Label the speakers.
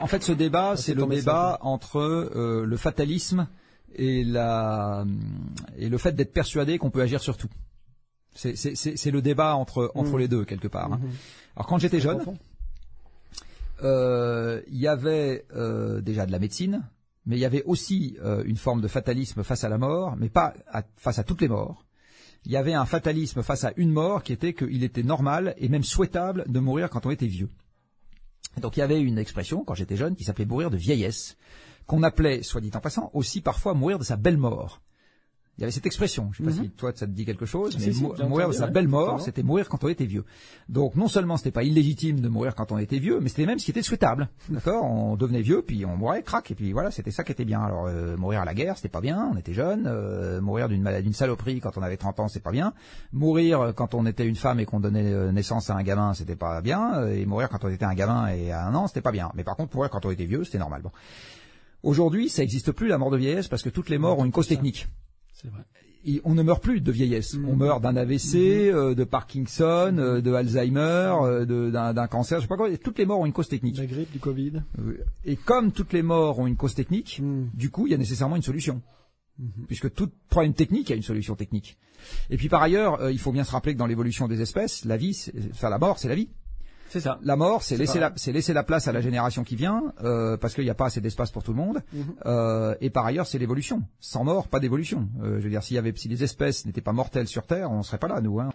Speaker 1: En fait, ce débat, c'est le débat entre euh, le fatalisme et, la, et le fait d'être persuadé qu'on peut agir sur tout. C'est- le débat entre, entre
Speaker 2: Mhm.
Speaker 1: les deux, quelque part. hein.
Speaker 2: Mhm.
Speaker 1: Alors, quand j'étais jeune, euh, il y avait euh, déjà de la médecine, mais il y avait aussi euh, une forme de fatalisme face à la mort, mais pas à- face à toutes les morts. Il y avait un fatalisme face à une mort qui était qu'il était normal et même souhaitable de mourir quand on était vieux. Donc il y avait une expression, quand j'étais jeune, qui s'appelait mourir de vieillesse, qu'on appelait, soit dit en passant, aussi parfois mourir de sa belle mort. Il y avait cette expression, je ne sais pas
Speaker 2: Mhm.
Speaker 1: si toi ça te dit quelque chose, mais
Speaker 2: si,
Speaker 1: mourir de sa belle mort, c'était mourir quand on était vieux. Donc non seulement c'était pas illégitime de mourir quand on était vieux, mais c'était même ce qui était souhaitable. D'accord? On devenait vieux, puis on mourait, crac, et puis voilà, c'était ça qui était bien. Alors euh, mourir à la guerre, c'était pas bien, on était jeune. euh, mourir d'une maladie, d'une saloperie quand on avait 30 ans, c'est pas bien. Mourir euh, quand on était une femme et qu'on donnait euh, naissance à un gamin, c'était pas bien. euh, Et mourir quand on était un gamin et à un an, c'était pas bien. Mais par contre, mourir quand on était vieux, c'était normal. Bon. Aujourd'hui, ça n'existe plus la mort de vieillesse parce que toutes les morts ont une cause technique.
Speaker 2: C'est vrai.
Speaker 1: Et on ne meurt plus de vieillesse. On meurt d'un AVC, euh, de Parkinson, euh, de Alzheimer, euh, d'un d'un cancer, je sais pas quoi. Toutes les morts ont une cause technique.
Speaker 2: La grippe, du Covid.
Speaker 1: Euh, Et comme toutes les morts ont une cause technique,
Speaker 2: Mm.
Speaker 1: du coup, il y a nécessairement une solution.
Speaker 2: Mhm.
Speaker 1: Puisque tout problème technique a une solution technique. Et puis par ailleurs, euh, il faut bien se rappeler que dans l'évolution des espèces, la vie, c'est- enfin la mort, c'est la vie.
Speaker 2: C'est ça.
Speaker 1: La mort, c'est
Speaker 2: C'est
Speaker 1: laisser
Speaker 2: pas-
Speaker 1: la, c'est laisser la place à la génération qui vient, euh, parce qu'il n'y a pas assez d'espace pour tout le monde.
Speaker 2: Mhm.
Speaker 1: Euh, et par ailleurs, c'est l'évolution. Sans mort, pas d'évolution. Euh, je veux dire, s'il y avait, si les espèces n'étaient pas mortelles sur Terre, on serait pas là, nous. Hein.